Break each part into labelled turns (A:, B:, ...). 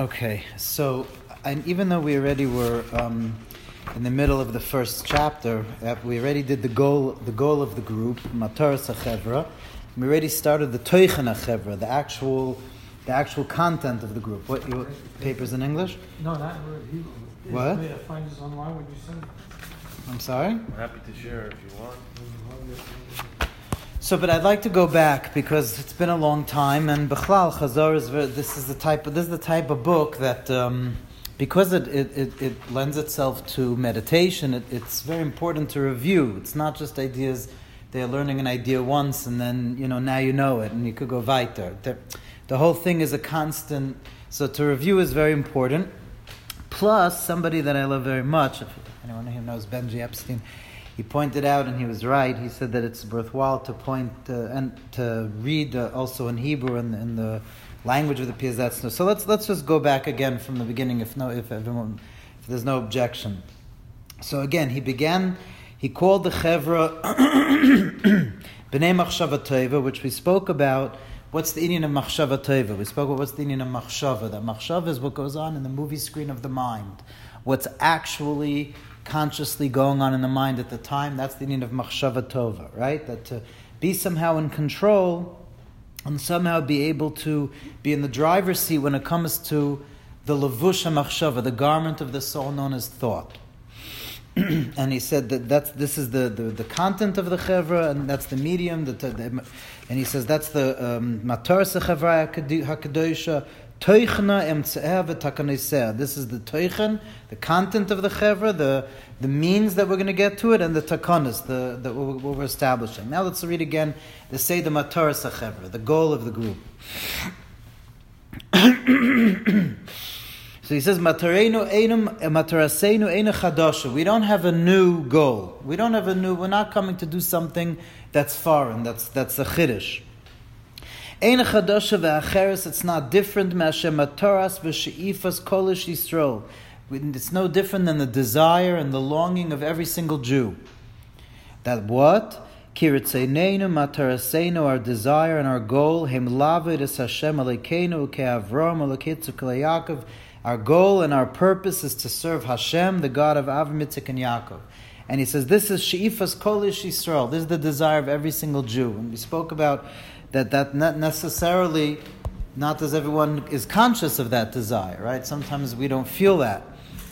A: Okay, so and even though we already were um, in the middle of the first chapter, uh, we already did the goal, the goal of the group, Matar Sachevra. We already started the Teuchen Achevra, the actual, the actual content of the group. What your papers in English?
B: No, not in Hebrew.
A: What?
B: I find this online? What you said?
A: I'm sorry.
C: I'm happy to share if you want.
A: So, but I'd like to go back because it's been a long time, and Bechlal Chazor is this is the type of, this is the type of book that um, because it, it, it, it, lends itself to meditation, it, it's very important to review. It's not just ideas. They're learning an idea once, and then you know now you know it, and you could go weiter. The, the whole thing is a constant. So to review is very important. Plus, somebody that I love very much, if anyone here knows Benji Epstein, he pointed out, and he was right. He said that it's worthwhile to point uh, and to read uh, also in Hebrew in, in the language of the Piazetzner. So let's let's just go back again from the beginning, if no, if everyone, if there's no objection. So again, he began. He called the Chevra Bnei Machshava Tova, which we spoke about. What's the Indian of Machshava Tova? We spoke about what's the Indian of Machshava. That Machshava is what goes on in the movie screen of the mind. What's actually consciously going on in the mind at the time. That's the Indian of Machshava Tova, right? That to be somehow in control and somehow be able to be in the driver's seat when it comes to the Lavusha Machshava, the garment of the soul known as thought. and he said that that's this is the, the, the content of the chevra, and that's the medium. The, the, and he says that's the matar um, sechevra toichna This is the toichen, the content of the chevra, the the means that we're going to get to it, and the takanas, the, the what we're establishing. Now let's read again the say the matar sechevra, the goal of the group. So he says, "Matarenu enum matarasenu ena chadasha." We don't have a new goal. We don't have a new. We're not coming to do something that's foreign. That's that's a chiddush. Ena chadasha ve'acheres. It's not different. Mashem mataras v'sheifas kolish yisrael. It's no different than the desire and the longing of every single Jew. That what? Kiritzeinenu matarasenu, our desire and our goal. Him lavid es Hashem alekeinu ke'avrom alekitzu Yaakov. Our goal and our purpose is to serve Hashem, the God of Avram, Yitzchak, and Yaakov. And he says, this is She'ifas Kolish Yisrael. This is the desire of every single Jew. And we spoke about that that not necessarily, not as everyone is conscious of that desire, right? Sometimes we don't feel that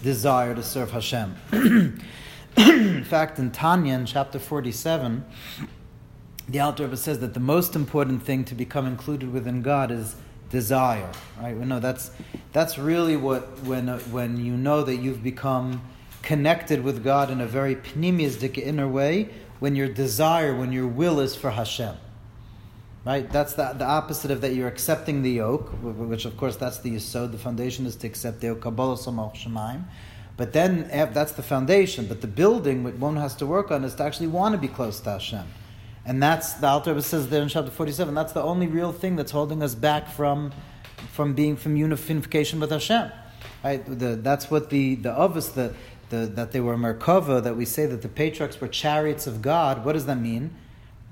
A: desire to serve Hashem. in fact, in Tanya, in chapter 47, the Alter Rebbe says that the most important thing to become included within God is desire, right? We know that's that's really what when uh, when you know that you've become connected with God in a very pnimiastic inner way. When your desire, when your will is for Hashem, right? That's the, the opposite of that. You're accepting the yoke, which of course that's the yisod. The foundation is to accept the yoke. Kabbalah Shemaim. But then eh, that's the foundation. But the building, what one has to work on, is to actually want to be close to Hashem. And that's the Alter Rebbe says there in chapter forty-seven. That's the only real thing that's holding us back from from being from unification with Hashem. Right? The, that's what the the Avos the, the that they were Merkava that we say that the patriarchs were chariots of God. What does that mean?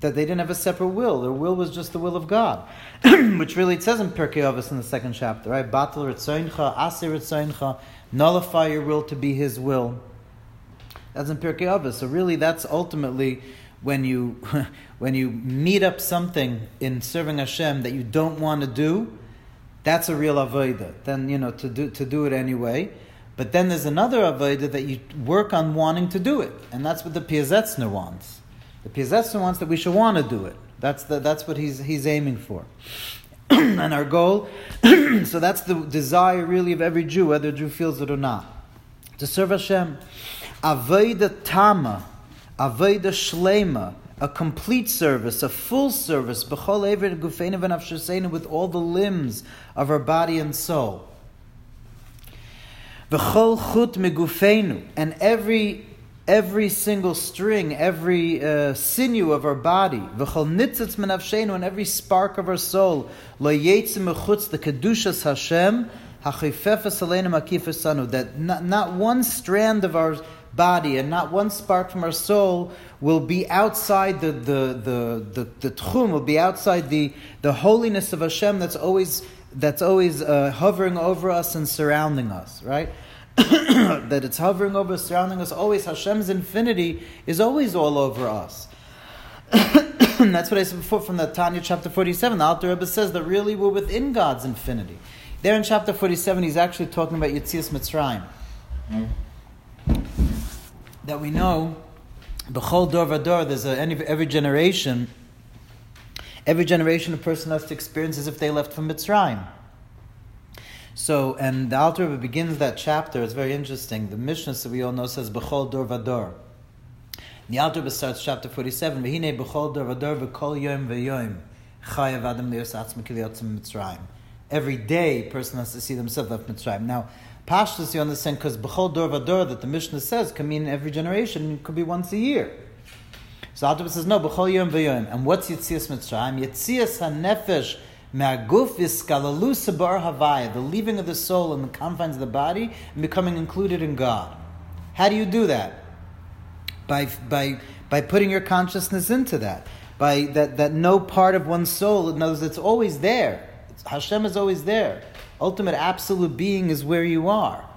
A: That they didn't have a separate will. Their will was just the will of God, which really it says in Pirkei Avos in the second chapter, right? Batal ritzaincha, asir ritzaincha, nullify your will to be His will. That's in Pirkei Avos. So really, that's ultimately when you when you meet up something in serving Hashem that you don't want to do, that's a real avodah. Then you know to do to do it anyway. But then there's another avodah that you work on wanting to do it, and that's what the Piazetzner wants. The Piazetzner wants that we should want to do it. That's the, that's what he's he's aiming for. and our goal, so that's the desire really of every Jew, whether Jew feels it or not, to serve Hashem. Avodah tama Aveda Shlema, a complete service, a full service, b'chol ever gufeinu with all the limbs of our body and soul. V'chol chut megufeinu, and every every single string, every uh, sinew of our body, v'chol nitzitz menafshenu, and every spark of our soul, lo yetzim mechutz the kedushas Hashem, hachifefes aleinu makifes sanu, that not, not one strand of our body and not one spark from our soul will be outside the, the, the, the, the tchum, will be outside the, the holiness of Hashem that's always that's always uh, hovering over us and surrounding us, right? that it's hovering over, surrounding us always. Hashem's infinity is always all over us. that's what I said before from the Tanya chapter 47. The Alter Rebbe says that really we're within God's infinity. There in chapter 47, he's actually talking about Yitzias Mitzrayim. That we know, B'chol Dor Vador, there's a, every generation, every generation a person has to experience as if they left from Mitzrayim. So, and the Alter Rebbe begins that chapter, it's very interesting. The Mishnah, that we all know, says, B'chol Dor Vador. The Alter Rebbe starts chapter 47, V'hine B'chol Dor Vador V'kol Yom V'yom Chayav Adam Leos Atzma Kiliotzim Mitzrayim. Every day, person has to see themselves left Mitzrayim. Now, Pashtus, you understand, because B'chol Dor Vador, that the Mishnah says, can mean every generation, it could be once a year. So Alter Rebbe says, no, B'chol Yom V'yom. And what's Yitzias Mitzrayim? Yitzias HaNefesh Sabar Havaya, the leaving of the soul in the confines of the body and becoming included in God. How do you do that? By, by, by putting your consciousness into that. By that, that no part of one's soul knows it's always there. It's, Hashem is always there. Ultimate absolute being is where you are.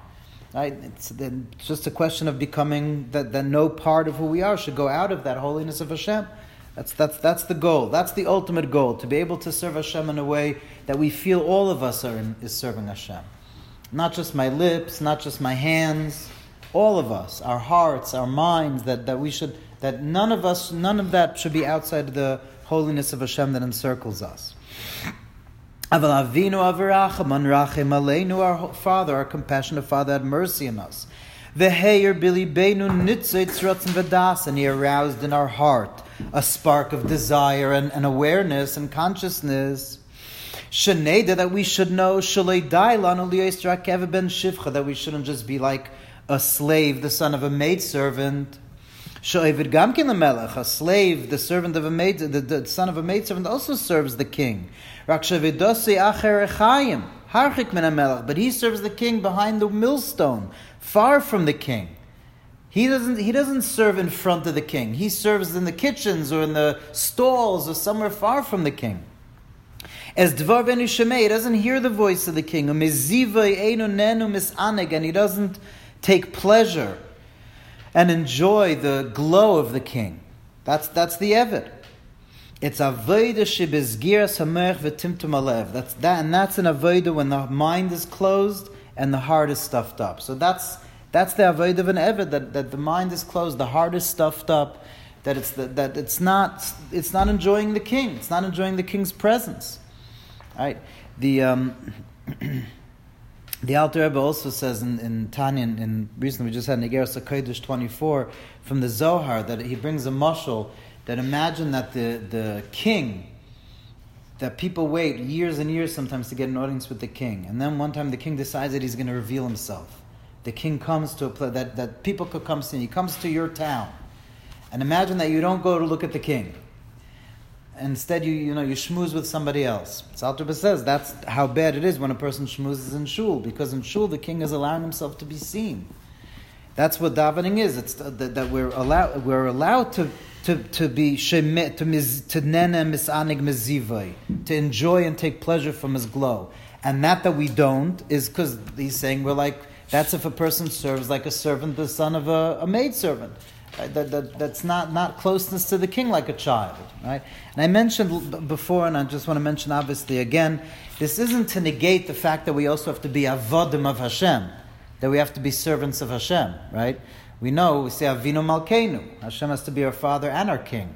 A: Right? It's, it's just a question of becoming that, that no part of who we are should go out of that holiness of Hashem. That's, that's, that's the goal. That's the ultimate goal, to be able to serve Hashem in a way that we feel all of us are in, is serving Hashem. Not just my lips, not just my hands, all of us, our hearts, our minds, that, that we should, that none of us, none of that should be outside the holiness of Hashem that encircles us. Our Father, our compassionate Father, had mercy on us. And He aroused in our heart a spark of desire and, and awareness and consciousness. Shaneda, that we should know, that we shouldn't just be like a slave, the son of a maidservant. Sho'evid Gamkin Melech, a slave, the servant of a maid, the, the son of a maidservant, also serves the king. Rakshavidose Acher Echayim, Harchik min Melech, but he serves the king behind the millstone, far from the king. He doesn't, he doesn't serve in front of the king. He serves in the kitchens or in the stalls or somewhere far from the king. As Dvar ben he doesn't hear the voice of the king. And he doesn't take pleasure and enjoy the glow of the king. That's, that's the Evid. It's avodah shebizgiras hamerch v'timtum. That's that, and that's an avodah when the mind is closed and the heart is stuffed up. So that's that's the avodah of an eved that, that the mind is closed, the heart is stuffed up, that it's the, that it's not it's not enjoying the king, it's not enjoying the king's presence. Right? The um, the Alter Rebbe also says in, in Tanya, in recently we just had Negeras Hakodesh twenty four from the Zohar that he brings a mushal that imagine that the the king that people wait years and years sometimes to get an audience with the king, and then one time the king decides that he's going to reveal himself the king comes to a place that, that people could come see. He comes to your town. And imagine that you don't go to look at the king. Instead, you, you know, you schmooze with somebody else. Salterba says that's how bad it is when a person schmoozes in shul, because in shul the king is allowing himself to be seen. That's what davening is. It's that, that we're allowed we're allowed to to, to be to to nene misanig to enjoy and take pleasure from his glow, and that that we don't is because he's saying we're like that's if a person serves like a servant, the son of a, a maidservant. Right? That, that, that's not, not closeness to the king like a child. Right? And I mentioned before, and I just want to mention obviously again, this isn't to negate the fact that we also have to be avodim of Hashem, that we have to be servants of Hashem, right? We know, we say Avinu Malkeinu. Hashem has to be our father and our king.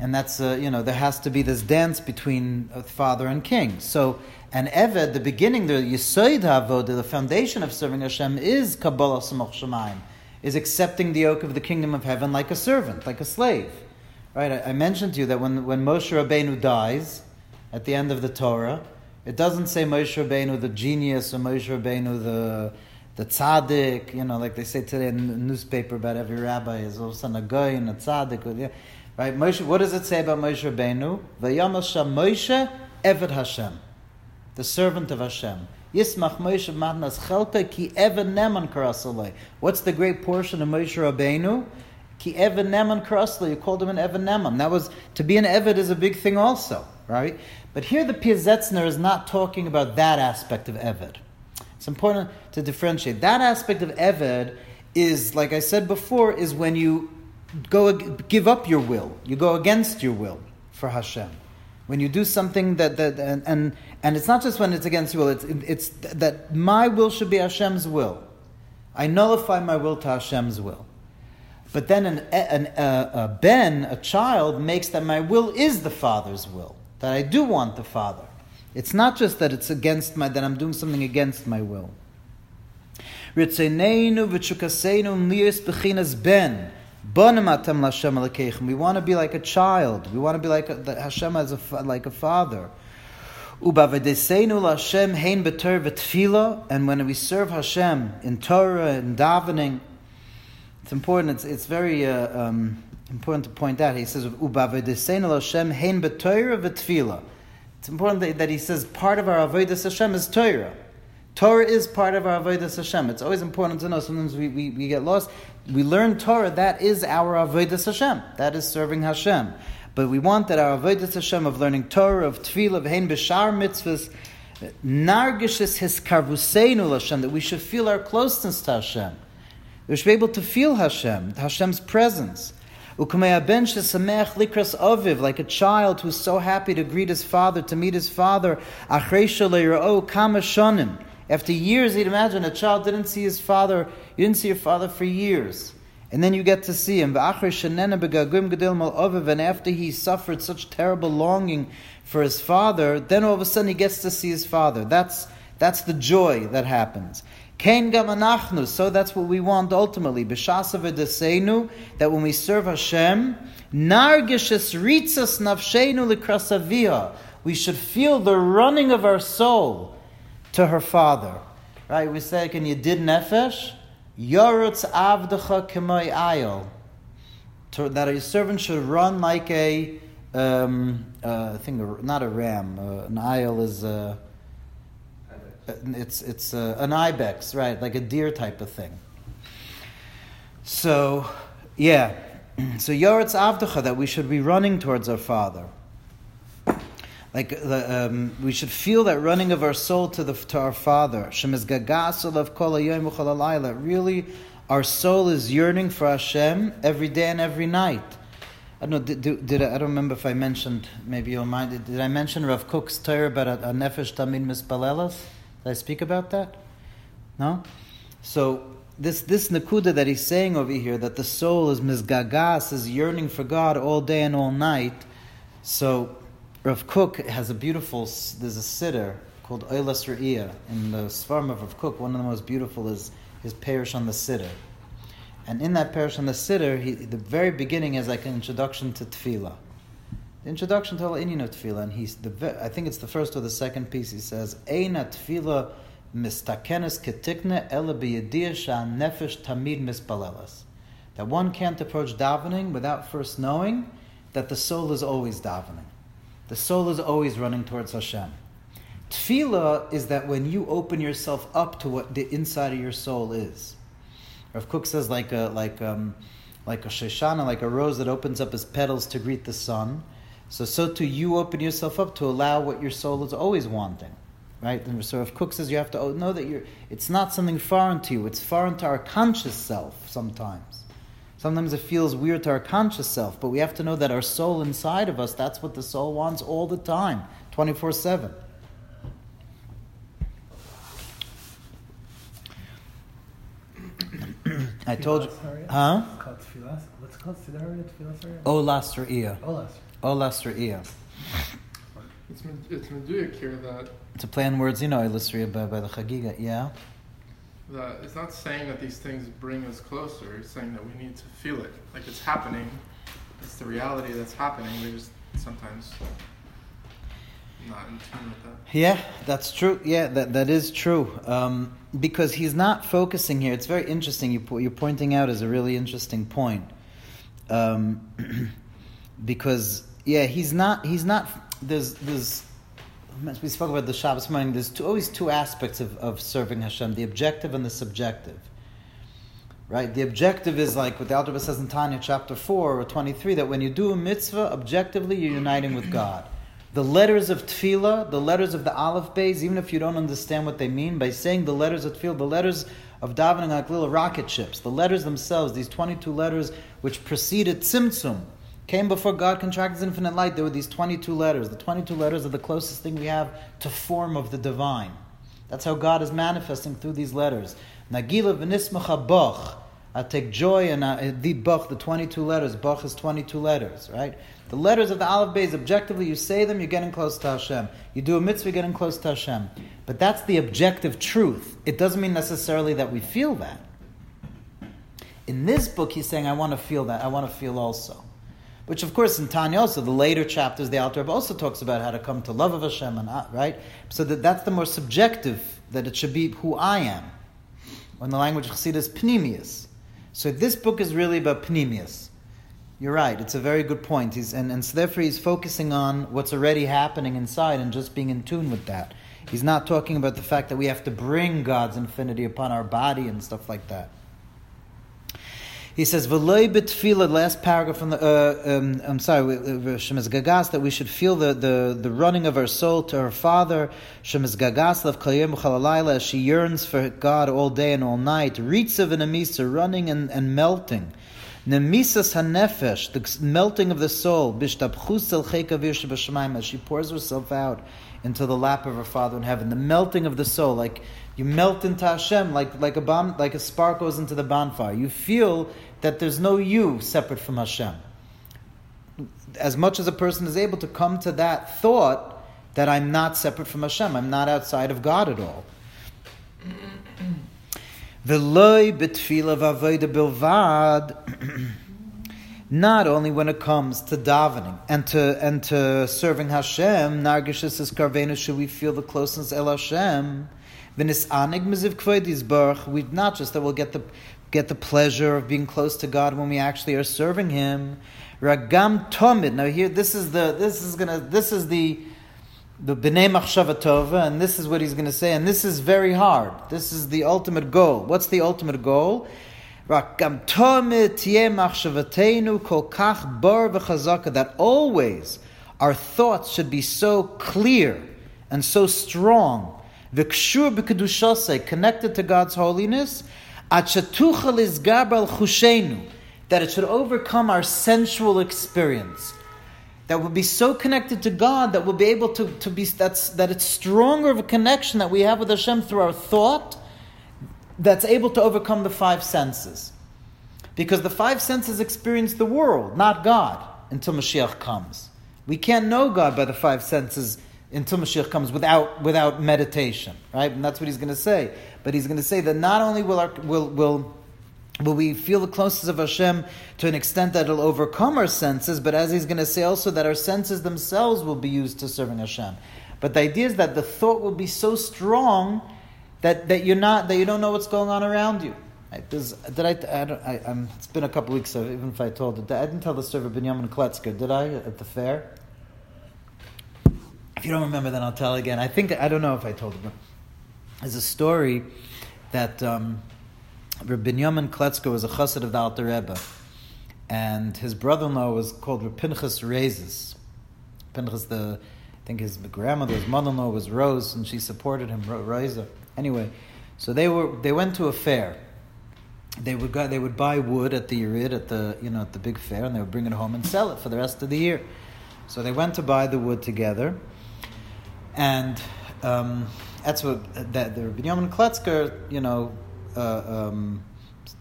A: And that's, uh, you know, there has to be this dance between father and king. So and Eved, the beginning, the Yisoid Avodah, the foundation of serving Hashem is Kabbalah Samoch Shemaim, is accepting the yoke of the kingdom of heaven like a servant, like a slave. Right? I, I mentioned to you that when, when Moshe Rabbeinu dies at the end of the Torah, it doesn't say Moshe Rabbeinu the genius or Moshe Rabbeinu the the tzaddik, you know, like they say today in the newspaper about every rabbi is all of a sudden a guy and a tzaddik. Right? Moshe, what does it say about Moshe Rabbeinu? Moshe Eved Hashem the servant of Hashem. Yismach Moshe Matnas Chelpe ki even neman karasalei. What's the great portion of Moshe Rabbeinu? Ki even neman karasalei. You called him an even neman. That was to be an eved is a big thing also, right? But here the Piazetzner is not talking about that aspect of Eved. It's important to differentiate. That aspect of Eved is, like I said before, is when you go give up your will. You go against your will for Hashem. When you do something that, that and, and, and it's not just when it's against your will, it's, it's that my will should be Hashem's will. I nullify my will to Hashem's will. But then an, an, a, a ben, a child, makes that my will is the father's will, that I do want the father. It's not just that it's against my, that I'm doing something against my will. Ben. We want to be like a child. We want to be like a, Hashem as a, like a father. And when we serve Hashem in Torah and davening, it's important. It's, it's very uh, um, important to point out. He says. It's important that, that he says part of our avodas Hashem is Torah. Torah is part of our avodas Hashem. It's always important to know. Sometimes we, we, we get lost. We learn Torah. That is our avodas Hashem. That is serving Hashem. But we want that our avodas Hashem of learning Torah, of tefillah, of hein b'shar mitzvahs, nargishes hiskarvuseinu Hashem, that we should feel our closeness to Hashem. We should be able to feel Hashem, Hashem's presence. Like a child who's so happy to greet his father, to meet his father. After years, you'd imagine a child didn't see his father. You didn't see your father for years, and then you get to see him. And after he suffered such terrible longing for his father, then all of a sudden he gets to see his father. That's that's the joy that happens. So that's what we want ultimately. That when we serve Hashem. We should feel the running of our soul to her father. Right? We say, can you did nefesh? Yorutz avdecha k'moi ayol. That a servant should run like a, um, uh, I think, a, not a ram. Uh, an ayol is a. Uh, it's it's uh, an ibex, right? Like a deer type of thing. So, yeah. So Yoretz Avdacha that we should be running towards our Father. Like um, we should feel that running of our soul to the to our Father. Really, our soul is yearning for Hashem every day and every night. I don't know. Did, did, I, I don't remember if I mentioned. Maybe you'll mind. Did I mention Rav Kook's Torah about a, a nefesh tamid mispalelas? Did I speak about that? No. So this this nakuda that he's saying over here that the soul is mizgagas is yearning for God all day and all night. So Rav Kook has a beautiful. There's a sitter called Oilas Re'iyah in the Svarm of Rav Kook. One of the most beautiful is his parish on the sitter. And in that parish on the sitter, he, the very beginning is like an introduction to tefillah. The introduction to all Indian of tefillah, and he's the I think it's the first or the second piece. He says, "Eina tefillah mistakenes ketikne ela shan nefesh tamid mispalelas." That one can't approach davening without first knowing that the soul is always davening. The soul is always running towards Hashem. Tefillah is that when you open yourself up to what the inside of your soul is. Rav Kook says like a like um, like a shoshana, like a rose that opens up its petals to greet the sun. So so too you open yourself up to allow what your soul is always wanting, right? And so Rav Kook says you have to know that you're. It's not something foreign to you. It's foreign to our conscious self sometimes. Sometimes it feels weird to our conscious self, but we have to know that our soul inside of us, that's what the soul wants all the time, 24 7. I told you. Huh?
B: It's called tefillah. What's it called? Siddharya tefillah area?
A: Olas Re'iyah.
B: Olas.
A: Olas Re'iyah.
D: It's med- it's meduic here that
A: To play on words, you know, Olas Re'iyah by, by the Chagiga, yeah?
D: It's not saying that these things bring us closer. It's saying that we need to feel it, like it's happening. It's the reality that's happening. We're just sometimes not in tune with that.
A: Yeah, that's true. Yeah, that, that is true. Um, because he's not focusing here. It's very interesting. You you're pointing out is a really interesting point. Um, because yeah, he's not. He's not. There's there's. We spoke about the Shabbos morning. There's two, always two aspects of, of serving Hashem: the objective and the subjective. Right. The objective is like what the Alter Rebbe says in Tanya, chapter four or twenty-three, that when you do a mitzvah, objectively you're uniting with God. the letters of tefillah, the letters of the aleph bays, even if you don't understand what they mean, by saying the letters of tefillah, the letters of davening like little rocket ships, the letters themselves, these 22 letters which preceded Tzimtzum, came before God contracted infinite light, there were these 22 letters. The 22 letters are the closest thing we have to form of the divine. That's how God is manifesting through these letters. Nagila v'nismacha bach. I take joy in uh, the Bach, the 22 letters. Bach is 22 letters, right? The letters of the Aleph Beis, objectively, you say them, you're getting close to Hashem. You do a mitzvah, you're getting close to Hashem. But that's the objective truth. It doesn't mean necessarily that we feel that. In this book, he's saying, I want to feel that. I want to feel also. Which, of course, in Tanya also, the later chapters, the Alter also talks about how to come to love of Hashem, and uh, right? So that that's the more subjective, that it should be who I am. When the language of Chassidus, Pnimius. So this book is really about Pnimius. You're right, it's a very good point. He's, and, and so therefore he's focusing on what's already happening inside and just being in tune with that. He's not talking about the fact that we have to bring God's infinity upon our body and stuff like that. He says, "V'loy betfila." Last paragraph from the. Uh, um, I'm sorry, Shemes Gagas that we should feel the, the, the running of our soul to her Father. Shemes Gagas lev kalayim chalalayla she yearns for God all day and all night. Ritzav and Amisa running and, and melting. Nemisas hanefesh, the melting of the soul. Bishtabchus el as she pours herself out into the lap of her Father in heaven. The melting of the soul, like you melt into Hashem like, like, a bomb, like a spark goes into the bonfire. You feel that there's no you separate from Hashem. As much as a person is able to come to that thought that I'm not separate from Hashem, I'm not outside of God at all. Not only when it comes to davening and to and to serving Hashem, nargishis is karvenu, should we feel the closeness El Hashem? V'nisanig miziv kvoidis baruch. We not just that we'll get the get the pleasure of being close to God when we actually are serving Him. Ragam tomid. Now here, this is the this is gonna this is the the b'nei machshavatova, and this is what he's to say, and this is very hard. This is the ultimate goal. What's the ultimate goal? Rakam tomid tiye machshavatenu kol kach bar v'chazaka. That always our thoughts should be so clear and so strong v'kshur b'kedushase, connected to God's holiness, achatuchal is gabal chushenu, that it should overcome our sensual experience. That will be so connected to God that we'll be able to, to be that's that it's stronger of a connection that we have with Hashem through our thought that's able to overcome the five senses. Because the five senses experience the world, not God, until Mashiach comes. We can't know God by the five senses until Mashiach comes without without meditation, right? And that's what he's going to say. But he's going to say that not only will our, will will will we feel the closeness of Hashem to an extent that it'll overcome our senses, but as he's going to say also that our senses themselves will be used to serving Hashem. But the idea is that the thought will be so strong that, that you're not that you don't know what's going on around you. Right? Did I? I, I it's been a couple weeks, so even if I told it, I didn't tell the of Binyamin Kletzker, did I, at the fair? If you don't remember, then I'll tell again. I think I don't know if I told it. There's a story that um, Rabbi Binyamin Kletzker was a chassid of the Alter Rebbe, and his brother-in-law was called Rabbi Pinchas Rezes. Pinchas, the I think his grandmother, his mother-in-law was Rose, and she supported him, Rosa. Anyway, so they were they went to a fair. They would go, they would buy wood at the Yerid at the you know at the big fair, and they would bring it home and sell it for the rest of the year. So they went to buy the wood together and um, that's what that the Binyamin Kletzker, you know, uh, um,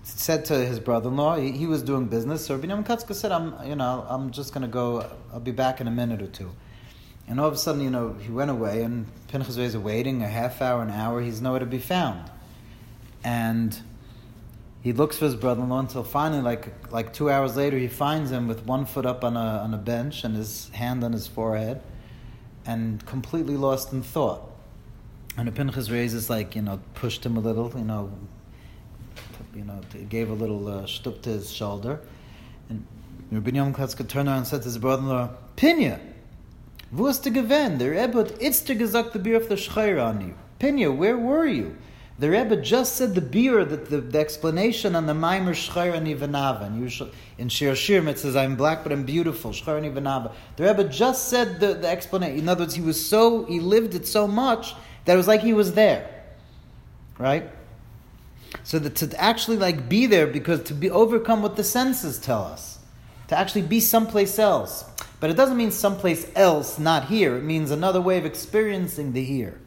A: said to his brother-in-law. He, he, was doing business, so Binyamin Kletzker said, "I'm, you know, I'm just going to go. I'll be back in a minute or two. And all of a sudden, you know, he went away, and Pinchas is waiting a half hour, an hour. He's nowhere to be found, and he looks for his brother-in-law until finally, like like two hours later, he finds him with one foot up on a on a bench and his hand on his forehead and completely lost in thought. And the Pinchas raises like you know pushed him a little, you know, you know, gave a little uh, shtup to his shoulder, and Rabbi Yom Kletzker turned around and said to his brother-in-law, "Pinya, wo ist der Rebbe it's to gesagt the beer of the Schreir on you. Pinya, where were you? The Rebbe just said the beer, that the, the explanation on the Maimer Shchayr and Ivanava. And in Shir Shirim it says, I'm black but I'm beautiful, Shchayr and Ivanava. The Rebbe just said the, the explanation. In other words, he was so, he lived it so much that it was like he was there. Right? So that to actually like be there because to be overcome what the senses tell us. To actually be someplace else. But it doesn't mean someplace else, not here. It means another way of experiencing the here.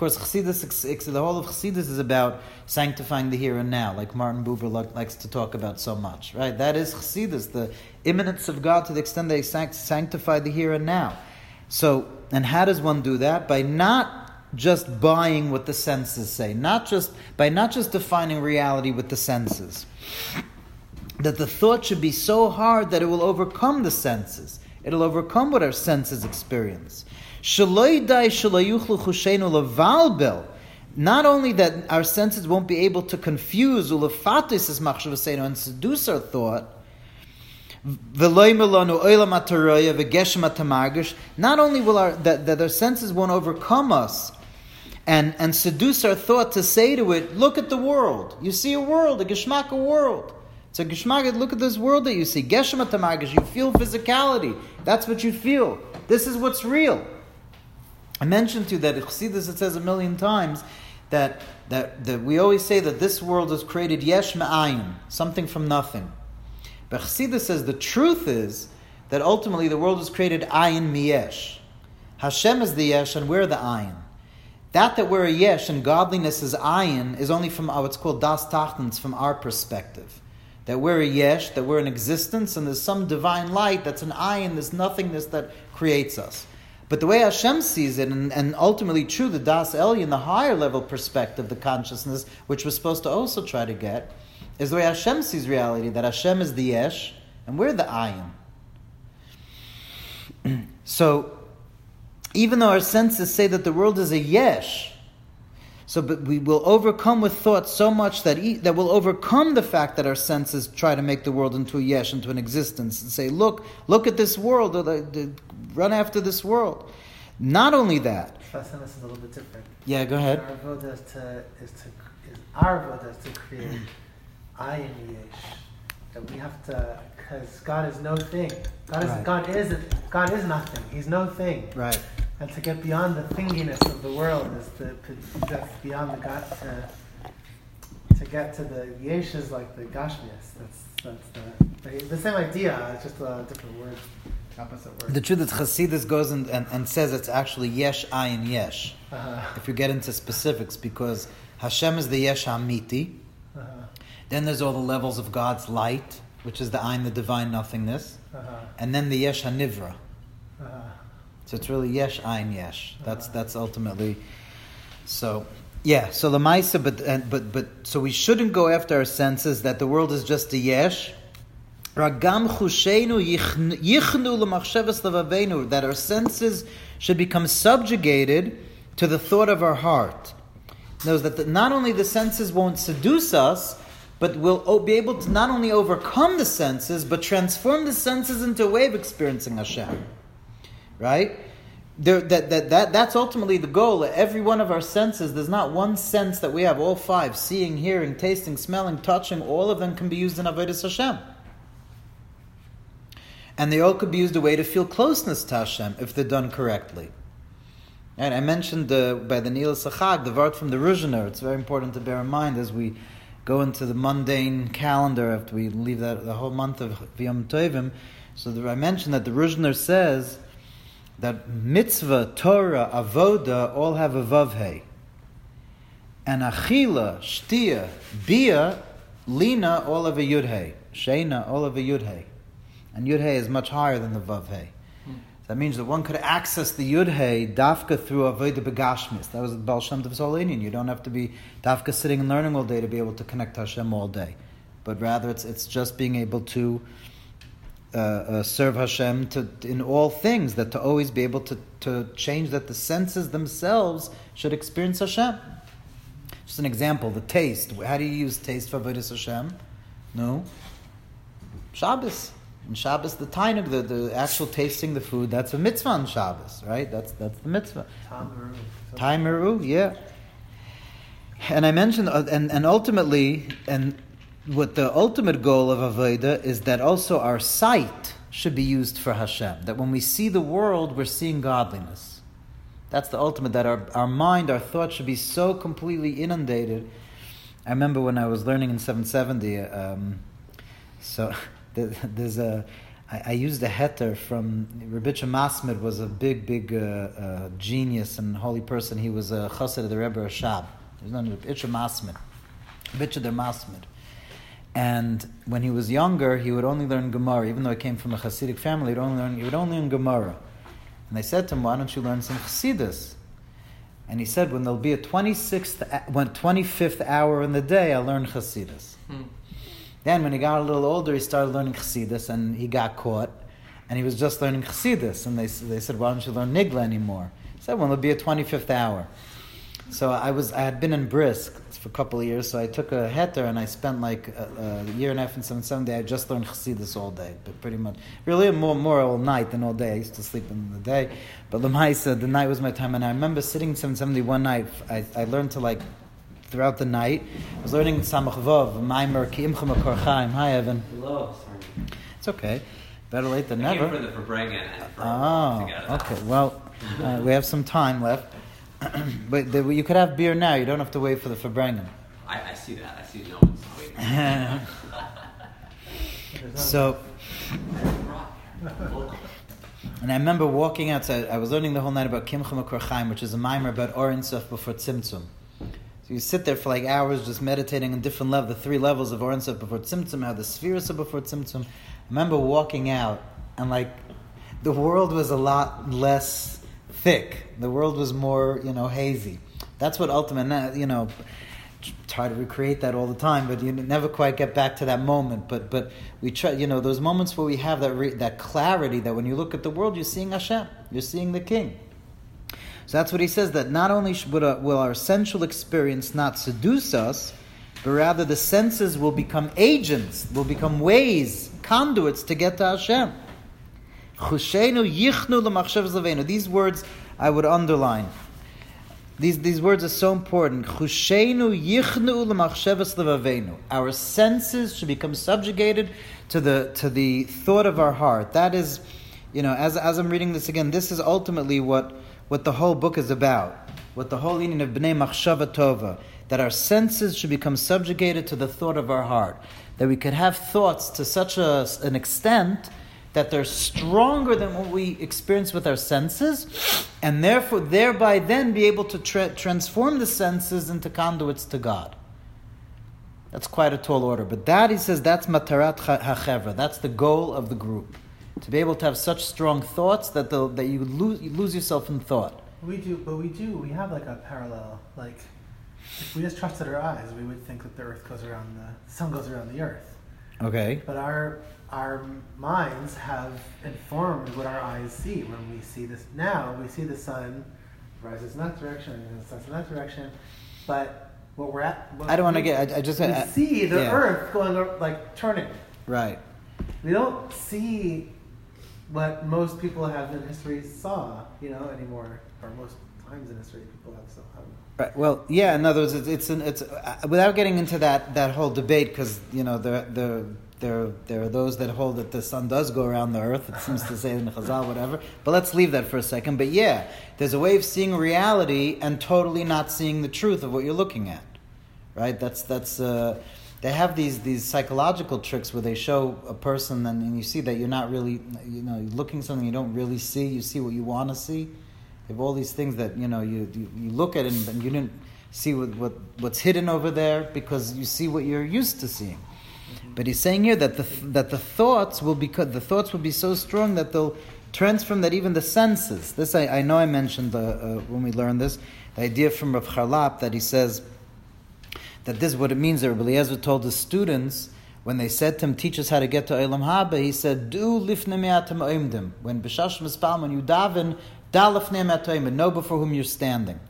A: Course, Chassidus, the whole of Chassidus is about sanctifying the here and now, like Martin Buber likes to talk about so much, right? That is Chassidus, the immanence of God to the extent that He sanctify the here and now. So, and how does one do that? By not just buying what the senses say, not just by not just defining reality with the senses. That the thought should be so hard that it will overcome the senses. It'll overcome what our senses experience. Not only that our senses won't be able to confuse and seduce our thought, not only will our that, that our senses won't overcome us and, and seduce our thought to say to it, look at the world. You see a world, a geschmack world. It's a geschmack, look at this world that you see. Geshem tamagish, you feel physicality. That's what you feel. This is what's real. I mentioned to you that Chassidus it says a million times that, that, that we always say that this world was created yesh me'ayin, something from nothing. But Chassidus says the truth is that ultimately the world was created ayin miyesh. Hashem is the yesh and we're the ayin. That that we're a yesh and godliness is ayin is only from oh, what's called das tachtans from our perspective. That we're a yesh, that we're an existence, and there's some divine light that's an ayin, there's nothingness that creates us. But the way Hashem sees it, and, and ultimately true, the Das Elyon, the higher level perspective, the consciousness, which we're supposed to also try to get, is the way Hashem sees reality, that Hashem is the Yesh, and we're the Ayin. so, even though our senses say that the world is a Yesh, so, but we will overcome with thought so much that e- that will overcome the fact that our senses try to make the world into a yesh, into an existence, and say, "Look, look at this world, or the, the, run after this world." Not only that.
B: Is a little bit different.
A: Yeah, go ahead.
B: Our voda is to is to is our voda is to create ayin yesh. That we have to, because God is no thing. God is
A: Right.
B: God is God is nothing. He's no thing.
A: Right.
B: And to get beyond the thinginess of the world is to, that's beyond the God to, to get to the yeshas like the gashmias. That's that's the, the, the same idea. It's just a different word, opposite word.
A: The truth is, Chassidus goes and, and, and says it's actually yesh ayin yesh.
B: uh-huh.
A: If you get into specifics, because Hashem is the yesh amiti.
B: Uh-huh.
A: Then there's all the levels of God's light, which is the ayin, the divine nothingness,
B: Uh-huh.
A: and then the yesh hanivra. So it's really yesh ayin yesh. That's that's ultimately. So yeah. So the ma'isa, but and, but but so we shouldn't go after our senses that the world is just a yesh. Ragam chusheinu yichnu l'machshavas levavenu that our senses should become subjugated to the thought of our heart. Knows that the, not only the senses won't seduce us, but we'll be able to not only overcome the senses, but transform the senses into a way of experiencing Hashem right? There, that, that, that, that's ultimately the goal. Every one of our senses, there's not one sense that we have, all five seeing, hearing, tasting, smelling, touching, all of them can be used in Avodah Hashem. And they all could be used a way to feel closeness to Hashem if they're done correctly. And I mentioned uh, by the Nil Sachag, the word from the Ruzhiner. It's very important to bear in mind as we go into the mundane calendar after we leave that the whole month of Yom Tovim. So the, I mentioned that the Ruzhiner says that mitzvah, Torah, avoda all have a vavhe. And achila, shtia, bia, lina all have a yudhe. Sheina all have a yudhe. And yudhe is much higher than the vavhe. Hmm. That means that one could access the yudhe dafka through avoda begashmis. That was the Baal Shem Tov's whole Indian. You don't have to be dafka sitting and learning all day to be able to connect to Hashem all day. But rather it's, it's just being able to uh, uh, serve Hashem to, in all things, that to always be able to, to change that the senses themselves should experience Hashem. Just an example, the taste. How do you use taste for Avodah Hashem? No. Shabbos. In Shabbos, the tainug, the, the actual tasting the food, that's a mitzvah on Shabbos, right? That's, that's the mitzvah. Taimeru, yeah. and I mentioned, uh, and, and ultimately, and what the ultimate goal of Avodah is that also our sight should be used for Hashem. That when we see the world, we're seeing godliness. That's the ultimate, that our, our mind, our thoughts should be so completely inundated. I remember when I was learning in 770, um, so there's a, I, I used a heter from Reb Itche Masmid was a big, big uh, uh, genius and holy person. He was a chassid of the Rebbe Rashab. He was known as Reb Itche Masmid. Der Masmid. And when he was younger, he would only learn Gemara, even though he came from a Hasidic family. He would only learn, he would only learn Gemara. And they said to him, "Why don't you learn some Chassidus?" And he said, "When there'll be a twenty sixth, when twenty fifth hour in the day, I'll learn Chassidus."
D: Hmm.
A: Then, when he got a little older, he started learning Chassidus, and he got caught, and he was just learning Chassidus. And they they said, "Why don't you learn Nigla anymore?" He said, "When there'll be a twenty fifth hour." So I was I had been in Brisk for a couple of years, so I took a heter and I spent like a, a year and a half in seven Sunday. I just learned Chassidus all day, but pretty much really more more all night than all day. I used to sleep in the day, but Lamaisa the night was my time, and I remember sitting in seven seventy one night. I, I learned to like throughout the night. I was learning Samach Vov, Maimer Kiimchem Korchaim. Hi Evan.
E: Hello, sorry.
A: It's okay. Better late than
E: I
A: never.
E: for the and for
A: Oh,
E: together.
A: okay. Well, uh, we have some time left. but the, you could have beer now. You don't have to wait for the Farbrengen.
E: I, I see that. I see no one's waiting.
A: So, and I remember walking outside. I was learning the whole night about Kimcham Korchaim, which is a mimer about Ohr Ein Sof before Tzimtzum. So you sit there for like hours just meditating on different levels, the three levels of Ohr Ein Sof before Tzimtzum, how the spheres are before Tzimtzum. I remember walking out and like the world was a lot less thick. The world was more, you know, hazy. That's what ultimate, you know, try to recreate that all the time, but you never quite get back to that moment. But but we try, you know, those moments where we have that re- that clarity that when you look at the world, you're seeing Hashem, you're seeing the King. So that's what he says. That not only sh- uh, will, our, sensual experience not seduce us, but rather the senses will become agents, will become ways, conduits to get to Hashem. These words I would underline. These, these words are so important. Our senses should become subjugated to the to the thought of our heart. That is, you know, as, as I'm reading this again, this is ultimately what, what the whole book is about. What the whole meaning of Bnei Machshava Tova. That our senses should become subjugated to the thought of our heart. That we could have thoughts to such a, an extent that they're stronger than what we experience with our senses, and therefore, thereby then be able to tra- transform the senses into conduits to God. That's quite a tall order. But that, he says, that's matarat hachevra. That's the goal of the group. To be able to have such strong thoughts that, that you, lose, you lose yourself in thought.
B: We do, but we do. We have like a parallel. Like, if we just trusted our eyes, we would think that the Earth goes around the, the sun goes around the Earth.
A: Okay?
B: But our our minds have informed what our eyes see. When we see this now, we see the sun rises in that direction and sets in that direction. But what we're at, what
A: I don't want to get. I, I just.
B: We
A: I-
B: see the
A: yeah.
B: Earth going like turning.
A: Right.
B: We don't see what most people have in history saw, you know, anymore, or most times in history people have saw. I don't know.
A: Right. Well, yeah. In other words, it's it's, an, it's uh, without getting into that that whole debate because you know the the. There, there are those that hold that the sun does go around the earth. It seems to say in the Chazal, whatever. But let's leave that for a second. But yeah, there's a way of seeing reality and totally not seeing the truth of what you're looking at, right? That's that's. Uh, they have these these psychological tricks where they show a person and, and you see that you're not really, you know, looking something you don't really see. You see what you want to see. You have all these things that you know you you, you look at and, and you didn't see what, what what's hidden over there because you see what you're used to seeing. But he's saying here that the that the thoughts will be the thoughts will be so strong that they'll transform that even the senses. This I, I know I mentioned uh, uh, when we learned this the idea from Rav Charlap that he says that this is what it means. That Rabbi told his students when they said to him, "Teach us how to get to Eilam Haba." He said, "Do lifnei me'atem oimdim." When b'shash mispal, when you daven, da lifnei me'atem oimdim. Know before whom you're standing.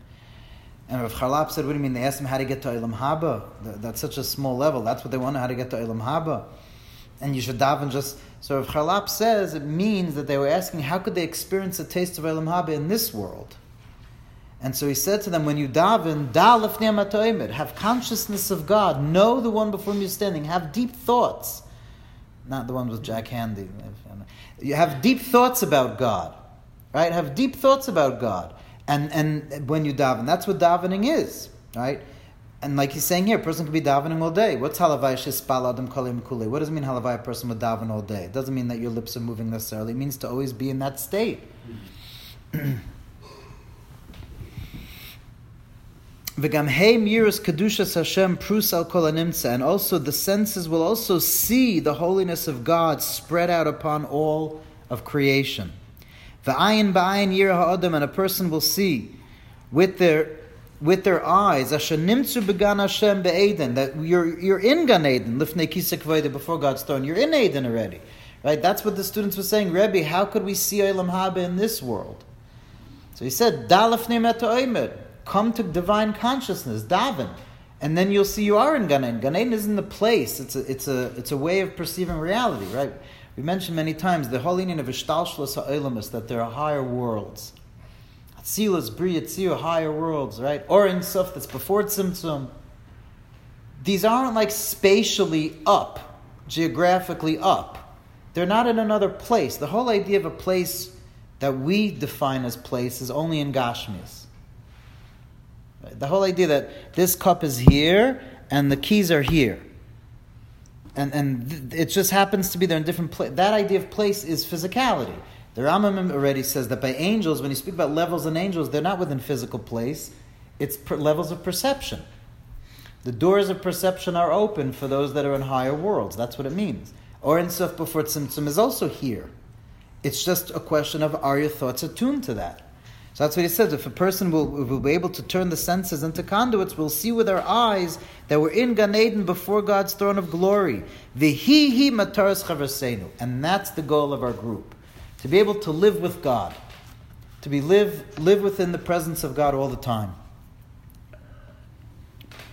A: And Rav Charlap said, "What do you mean?" They asked him how to get to Eilam Haba. That's such a small level. That's what they want how to get to Eilam Haba. And you should daven just. So Rav Charlap says it means that they were asking how could they experience the taste of Eilam Haba in this world. And so he said to them, when you daven, da have consciousness of God, know the one before whom you're standing, have deep thoughts. Not the one with Jack Handey. You have deep thoughts about God, right? Have deep thoughts about God. And, and when you daven, that's what davening is, right? And like he's saying here, a person could be davening all day. What's halavai shispal adam kalim kule? What does it mean halavai a person would daven all day? It doesn't mean that your lips are moving necessarily. It means to always be in that state. V'gam hey kedushas Hashem prus al and also the senses will also see the holiness of God spread out upon all of creation. V'ayin ba'ayin yir ha'adam, and a person will see with their with their eyes, asher nimtzu began Hashem be'eden, that you're you're in Gan Eden, lifnei kisek before God's throne. You're in Eden already, right? That's what the students were saying. Rebbe, how could we see Olam Haba in this world? So he said, "Dalafnei meta come to divine consciousness, daven, and then you'll see you are in Gan Eden. Gan Eden isn't the place; it's a, it's a, it's a way of perceiving reality, right? We mentioned many times the meaning of Ishtalshlos HaOlamus, that there are higher worlds. Atzilas, Bri, higher worlds, right? Ohr Ein Sof that's before Tzimtzum. These aren't like spatially up, geographically up. They're not in another place. The whole idea of a place that we define as place is only in Gashmis. The whole idea that this cup is here and the keys are here. And, and it just happens to be there in different places. That idea of place is physicality. The Rambam already says that by angels, when you speak about levels and angels, they're not within physical place, it's per- levels of perception. The doors of perception are open for those that are in higher worlds. That's what it means. Ohr Ein Sof before Tzimtzum is also here. It's just a question of are your thoughts attuned to that? So that's what he says. If a person will, will be able to turn the senses into conduits, we'll see with our eyes that we're in Gan Eden before God's throne of glory. Vihihi mataras chavrasenu. And that's the goal of our group. To be able to live with God. To be live, live within the presence of God all the time.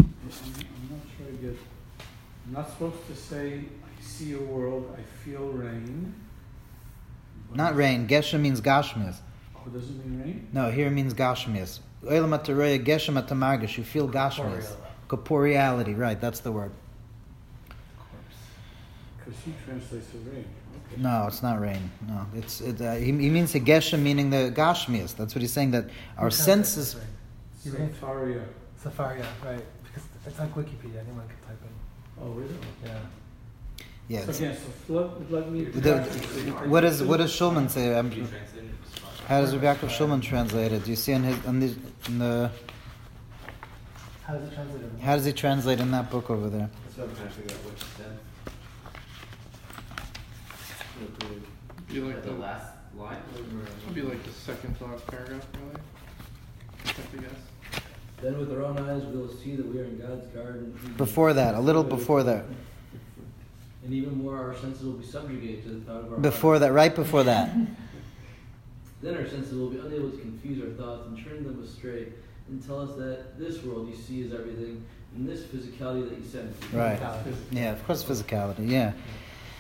F: I'm not sure I get. I'm not supposed to say, I see a world, I feel rain.
A: Not rain. Geshem means Gashmias.
F: Oh, does it mean rain?
A: No, here it means Gashmias. Oilam atareya Geshem atamargish. You feel Gashmias. Corporeality, right, that's the word.
F: Because he translates to rain. Okay.
A: No, it's not rain. No, it's it, uh, he, he means the geshem, meaning the gashmias. That's what he's saying. That our senses.
B: You mean-
F: Sefaria.
B: Sefaria, right? Because it's like Wikipedia. Anyone can type in.
F: Oh, really?
B: Yeah.
A: Yeah.
F: So again, so let, let me.
A: The, what does what does Shulman say? Um,
E: Be translated as far.
A: how does Rebbe Yaakov Shulman translate it? Do you see in his in the, in the
B: How does it translate? in-
A: how does he translate in that book over there?
C: That's what I'm trying to figure out what you.
D: Be like
E: the
D: the,
E: last line.
D: it'll be like the second to last paragraph, probably. I have guess.
G: Then with our own eyes we'll see that we are in God's garden.
A: Before that, a little before that.
G: And even more our senses will be subjugated to the thought of our
A: Before
G: heart.
A: that, right before that.
G: Then our senses will be unable to confuse our thoughts and turn them astray and tell us that this world you see is everything and this physicality that you sense. is
A: Right.
G: physicality.
A: Yeah, of course, physicality. Yeah.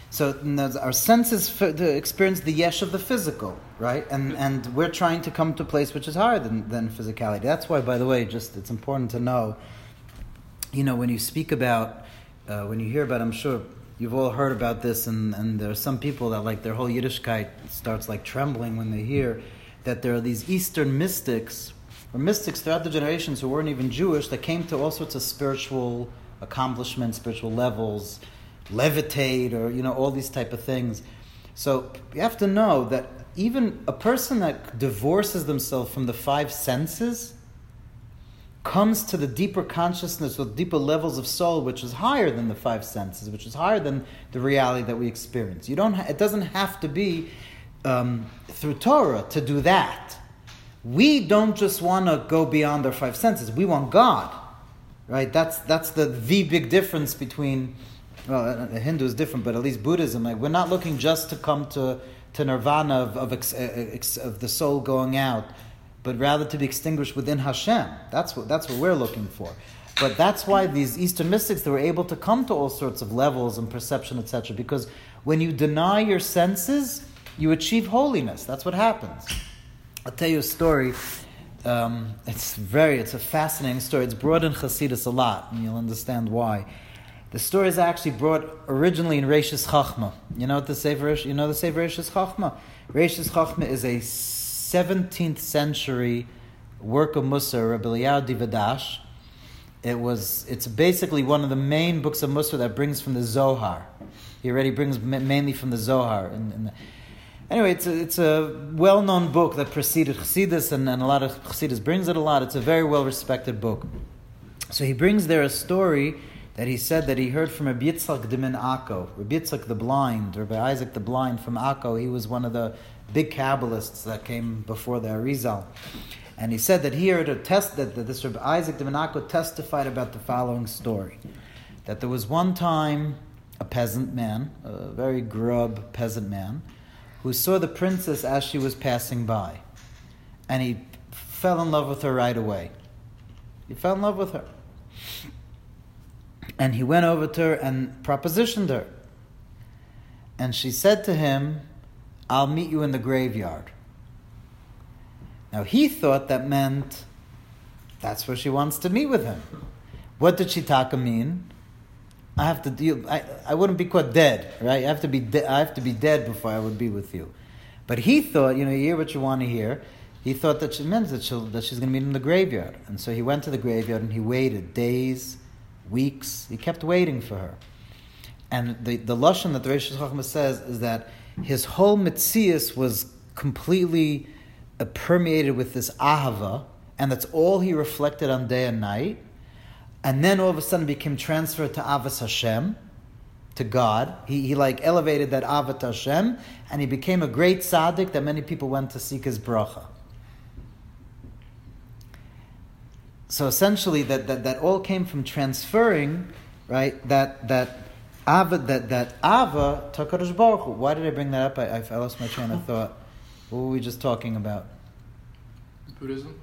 A: So our senses f- to experience the yesh of the physical, right? And and we're trying to come to a place which is higher than, than physicality. That's why, by the way, just it's important to know. You know, when you speak about, uh, when you hear about, I'm sure you've all heard about this, and and there are some people that like their whole Yiddishkeit starts like trembling when they hear that there are these Eastern mystics or mystics throughout the generations who weren't even Jewish that came to all sorts of spiritual accomplishments, spiritual levels, levitate, or you know all these type of things. So you have to know that even a person that divorces themselves from the five senses comes to the deeper consciousness with deeper levels of soul, which is higher than the five senses, which is higher than the reality that we experience. You don't. Ha- it doesn't have to be um, through Torah to do that. We don't just want to go beyond our five senses. We want God, right? That's that's the the big difference between. Well, uh, uh, Hindu is different, but at least Buddhism. Like we're not looking just to come to to nirvana of of, ex, uh, of the soul going out, but rather to be extinguished within Hashem. That's what that's what we're looking for. But that's why these Eastern mystics they were able to come to all sorts of levels and perception, etc. Because when you deny your senses, you achieve holiness. That's what happens. I'll tell you a story. Um, it's very, it's a fascinating story. It's brought in Hasidus a lot, and you'll understand why. The story is actually brought originally in Reishis Chachma. You know what the Seferish. You know the Sefer Reishis Chachma? Reishis Chachma is a 17th century work of Mussar, Rabbi Eliyahu de Vidas. It was, it's basically one of the main books of Mussar that brings from the Zohar. He already brings mainly from the Zohar. And anyway, it's a, it's a well-known book that preceded Chassidus, and, and a lot of Chassidus brings it a lot. It's a very well-respected book. So he brings there a story that he said that he heard from Rabbi Yitzchak Dimin Akko, Rabbi Yitzchak the blind, Rabbi Isaac the blind from Akko. He was one of the big Kabbalists that came before the Arizal. And he said that he heard a test that, that this Rabbi Isaac Dimin Akko testified about the following story. That there was one time a peasant man, a very grub peasant man, who saw the princess as she was passing by. And he fell in love with her right away. He fell in love with her. And he went over to her and propositioned her. And she said to him, I'll meet you in the graveyard. Now he thought that meant that's where she wants to meet with him. What did Shitaka mean? I have to deal. I, I wouldn't be caught dead, right? I have to be. De- I have to be dead before I would be with you. But he thought, you know, you hear what you want to hear. He thought that she meant that, that she's going to meet him in the graveyard, and so he went to the graveyard and he waited days, weeks. He kept waiting for her. And the the lashon that the Reish Chachma says is that his whole mitzias was completely uh, permeated with this ahava, and that's all he reflected on day and night and then all of a sudden became transferred to Avas Hashem, to God. He, he like elevated that Avat Hashem, and he became a great tzaddik that many people went to seek his bracha. So essentially, that, that, that all came from transferring, right? That that Ava that that Ava Baruch Hu. Why did I bring that up? I, I lost my train of thought. What were we just talking about?
D: Buddhism.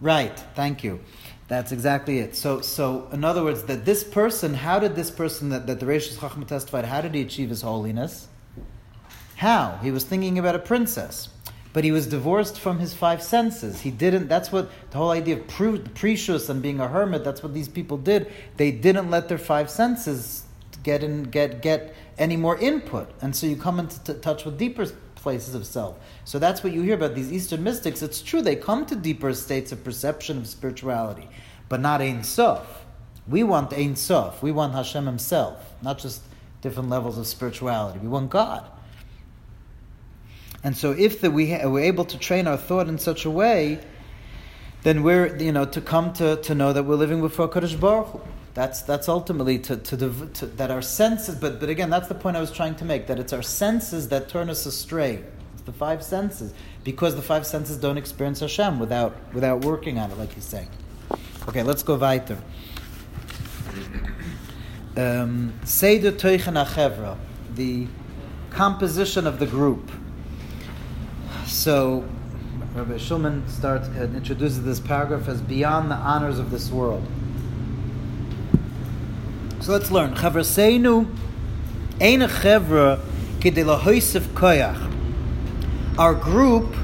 A: Right. Thank you. That's exactly it. So, so in other words, that this person, how did this person that, that the Reish Chachma testified, how did he achieve his holiness? How? He was thinking about a princess, but he was divorced from his five senses. He didn't. That's what the whole idea of pre- precious and being a hermit. That's what these people did. They didn't let their five senses get in, get get any more input, and so you come into t- touch with deeper places of self. So that's what you hear about these Eastern mystics. It's true, they come to deeper states of perception of spirituality, but not Ein Sof. We want Ein Sof. We want Hashem Himself, not just different levels of spirituality. We want God. And so, if the, we ha- we're able to train our thought in such a way, then we're you know to come to, to know that we're living before Kodesh Baruch Hu. That's that's ultimately to, to, the, to that our senses. But but again, that's the point I was trying to make. That it's our senses that turn us astray. It's the five senses because the five senses don't experience Hashem without without working on it, like he's saying. Okay, let's go weiter. Um, the composition of the group. So, Rabbi Shulman starts uh, introduces this paragraph as beyond the honors of this world. So let's learn. Chavraseinu ein a chevra koyach. Our group,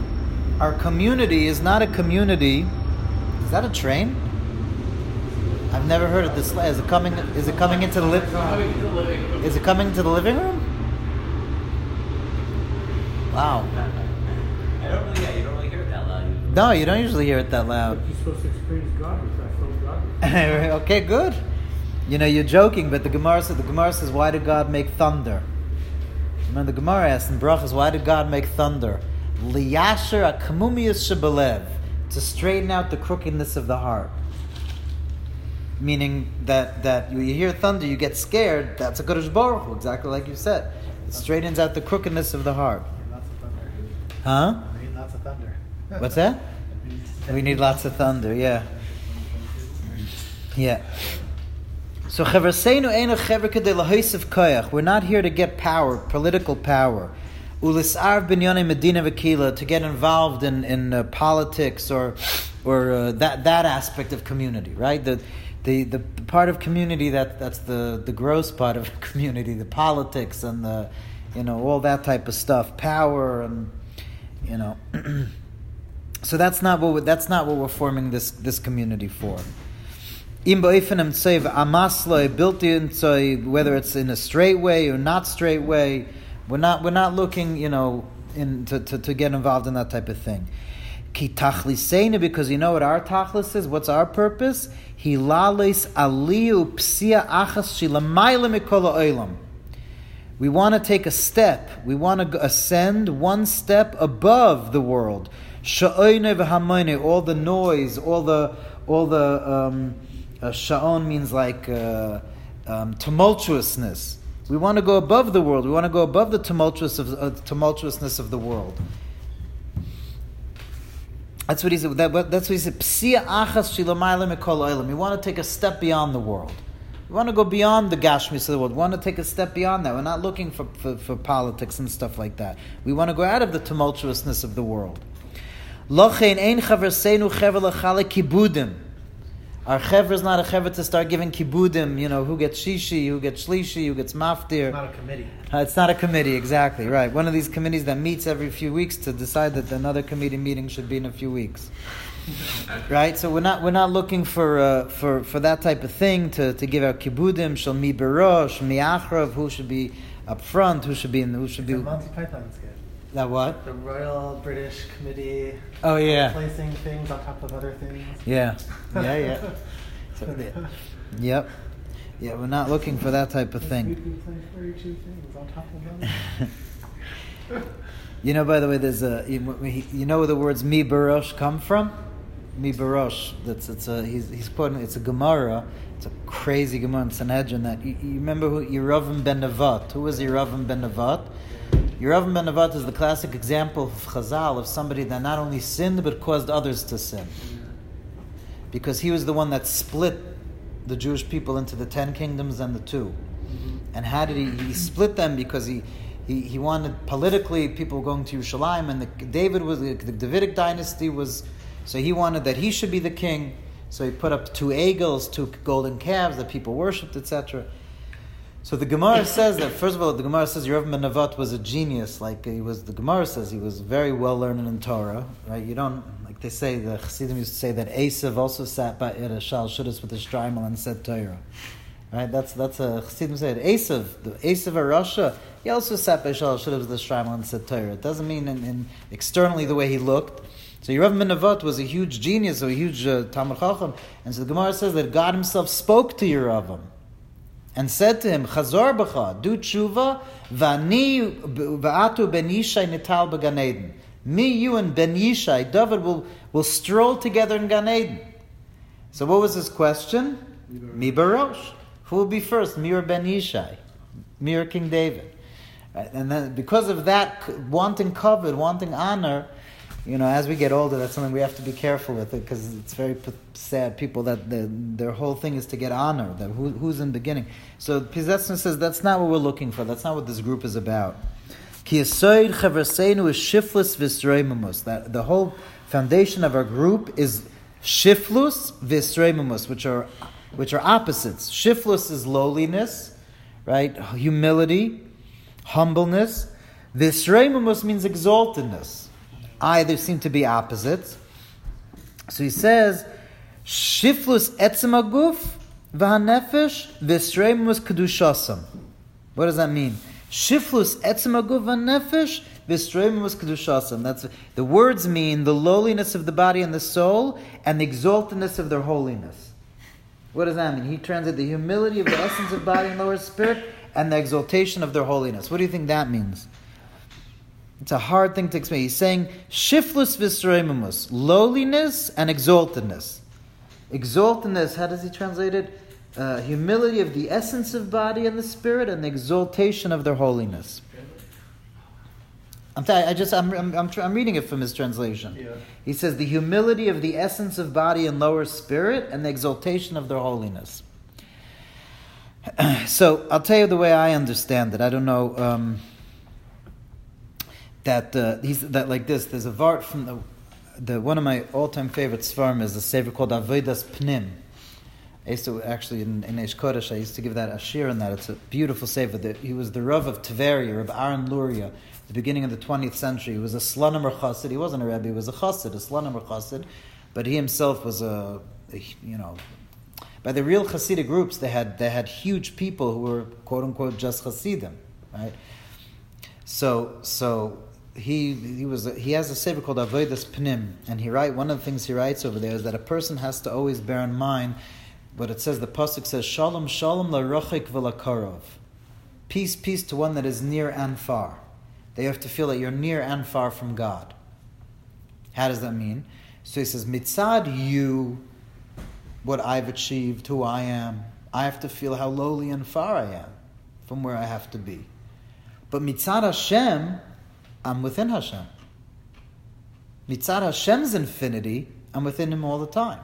A: our community is not a community. Is that a train? I've never heard of this. Is it coming? Is it coming into the living? Is it coming to the living room? Wow.
E: I don't really, yeah, you don't really hear it that loud. usually.
A: No, you don't usually hear it that loud.
F: You're supposed to experience God with I
A: okay, good. You know, you're joking, but the Gemara says, the Gemara says, why did God make thunder? Remember, the Gemara asks in Brachas, why did God make thunder? Liyasher akamumius shebelev, to straighten out the crookedness of the heart. Meaning that, that you, you hear thunder, you get scared, that's a Kodesh Baruch Hu, exactly like you said. It straightens out the crookedness of the heart.
B: Lots of thunder.
A: Huh?
B: I need lots of thunder.
A: What's that? We need lots of thunder, yeah. Yeah. So Lahoisav Koyach. We're not here to get power, political power. Ulisar Binyane Medina Vakila to get involved in in uh, politics or or uh, that that aspect of community, right? The the the part of community that that's the the gross part of community, the politics and the you know all that type of stuff, power and you know. So that's not what that's not what we're forming this this community for. Whether it's in a straight way or not straight way, we're not we're not looking, you know, in to, to, to get involved in that type of thing. Because you know what our tachlis is. What's our purpose? Hilales aliu psia achas shilamayla mikola oilam. We want to take a step. We want to ascend one step above the world. Sha'oine v'hamoine, all the noise, all the all the um, uh, sha'on means like uh, um, tumultuousness. We want to go above the world. We want to go above the tumultuous of, uh, tumultuousness of the world. That's what he said. That, that's what he said. Psia achas. We want to take a step beyond the world. We want to go beyond the gashmis of the world. We want to take a step beyond that. We're not looking for, for, for politics and stuff like that. We want to go out of the tumultuousness of the world. Lochein ein chaverseinu chever lechale kibudim. Our chever is not a chever to start giving kibudim, you know, who gets shishi, who gets shlishi, who gets maftir.
B: It's not a committee.
A: Uh, it's not a committee, exactly, right. One of these committees that meets every few weeks to decide that another committee meeting should be in a few weeks. right? So we're not we're not looking for uh, for for that type of thing to, to give out kibudim, shal mi berosh, mi achrav, who should be up front, who should be in who should
B: The
A: be
B: Monty Python's good.
A: That what?
B: The Royal British Committee
A: Oh yeah.
B: placing things on top of other things.
A: Yeah. Yeah, yeah. So, yeah. Yep. Yeah, we're not looking for that type of thing.
B: can place very two things on top of others.
A: You know, by the way, there's a you you know where the words mi barosh come from? Mi barosh. That's it's a he's he's quoting it's a Gemara. It's a crazy Gemara in Sanhedrin. That you, you remember who Yeravim ben Nevat? Who was Yeravim ben Nevat? Yeravim ben Nevat is the classic example of Chazal of somebody that not only sinned but caused others to sin, because he was the one that split the Jewish people into the ten kingdoms and the two. And how did he? He split them because he, he, he wanted politically people going to Yerushalayim, and the, David was the Davidic dynasty was, so he wanted that he should be the king. So he put up two eagles, two golden calves that people worshipped, etc. So the Gemara says that first of all, the Gemara says Yerav ben Nevat was a genius. Like he was, the Gemara says he was very well learned in Torah. Right? You don't like they say the Chassidim used to say that Esav also sat by it a shal shuddas with his shtreimel and said Torah. Right? That's that's a Chassidim said Esav, the Esav of Russia. He also sat by shal shuddas with his shtreimel and said Torah. It doesn't mean in, in externally the way he looked. So Yerav ben Nevat was a huge genius, a huge uh, Talmud Chacham, and so the Gemara says that God Himself spoke to Yeravim and said to him, Chazor b'cha, do tshuva, v'ani v'atu ben Yishai nital b'Gan Eden. Me, you, and Ben Yishai, David will, will stroll together in Gan Eden. So what was his question? Mi barosh. Who will be first, me or Ben Yishai? Me or King David? Right? And then because of that, wanting covet, wanting honor, you know, as we get older, that's something we have to be careful with it because it's very p- sad. People that their, their whole thing is to get honor. That who, who's in beginning. So Piaseczner says that's not what we're looking for. That's not what this group is about. Ki yisoid chaverseinu is shiflus visreimumus. That the whole foundation of our group is shiflus visreimumus, which are which are opposites. Shiflus is lowliness, right? Humility, humbleness. Visreimumus means exaltedness either seem to be opposites. So he says, Shiflus etzem aguf v'hanefesh v'sreimus kedushasam. What does that mean? Shiflus etzem aguf v'hanefesh v'sreimus kedushasam. That's the words mean the lowliness of the body and the soul and the exaltedness of their holiness. What does that mean? He translated the humility of the essence of body and lower spirit and the exaltation of their holiness. What do you think that means? It's a hard thing to explain. He's saying shiftless visreimumus, lowliness and exaltedness. Exaltedness, how does he translate it? Uh, humility of the essence of body and the spirit, and the exaltation of their holiness. I'm t- I just I'm I'm, I'm, tr- I'm reading it from his translation.
B: Yeah.
A: He says the humility of the essence of body and lower spirit, and the exaltation of their holiness. so I'll tell you the way I understand it. I don't know. Um, that uh, he's that like this. There's a vart from the the one of my all time favorite svarim is a sefer called Avodas Pnim, I used to actually in, in Eish Kodesh, I used to give that a shir in that. It's a beautiful sefer. He was the Rav of Tveria, Rav Aaron Luria, the beginning of the 20th century. He was a Slonimer Chassid. He wasn't a Rebbe, he was a Chassid, a Slonimer Chassid. But he himself was a, a, you know, by the real Hasidic groups, they had, they had huge people who were quote unquote just Hasidim, right? So, so he he was he has a sefer called Avodas Pnim, and he write one of the things he writes over there is that a person has to always bear in mind what it says. The pasuk says Shalom Shalom larochik v'lakarov, peace peace to one that is near and far. They have to feel that you're near and far from God. How does that mean? So he says mitzad you, what I've achieved, who I am. I have to feel how lowly and far I am from where I have to be. But mitzad Hashem, I'm within Hashem. Mitzad Hashem's infinity, I'm within Him all the time.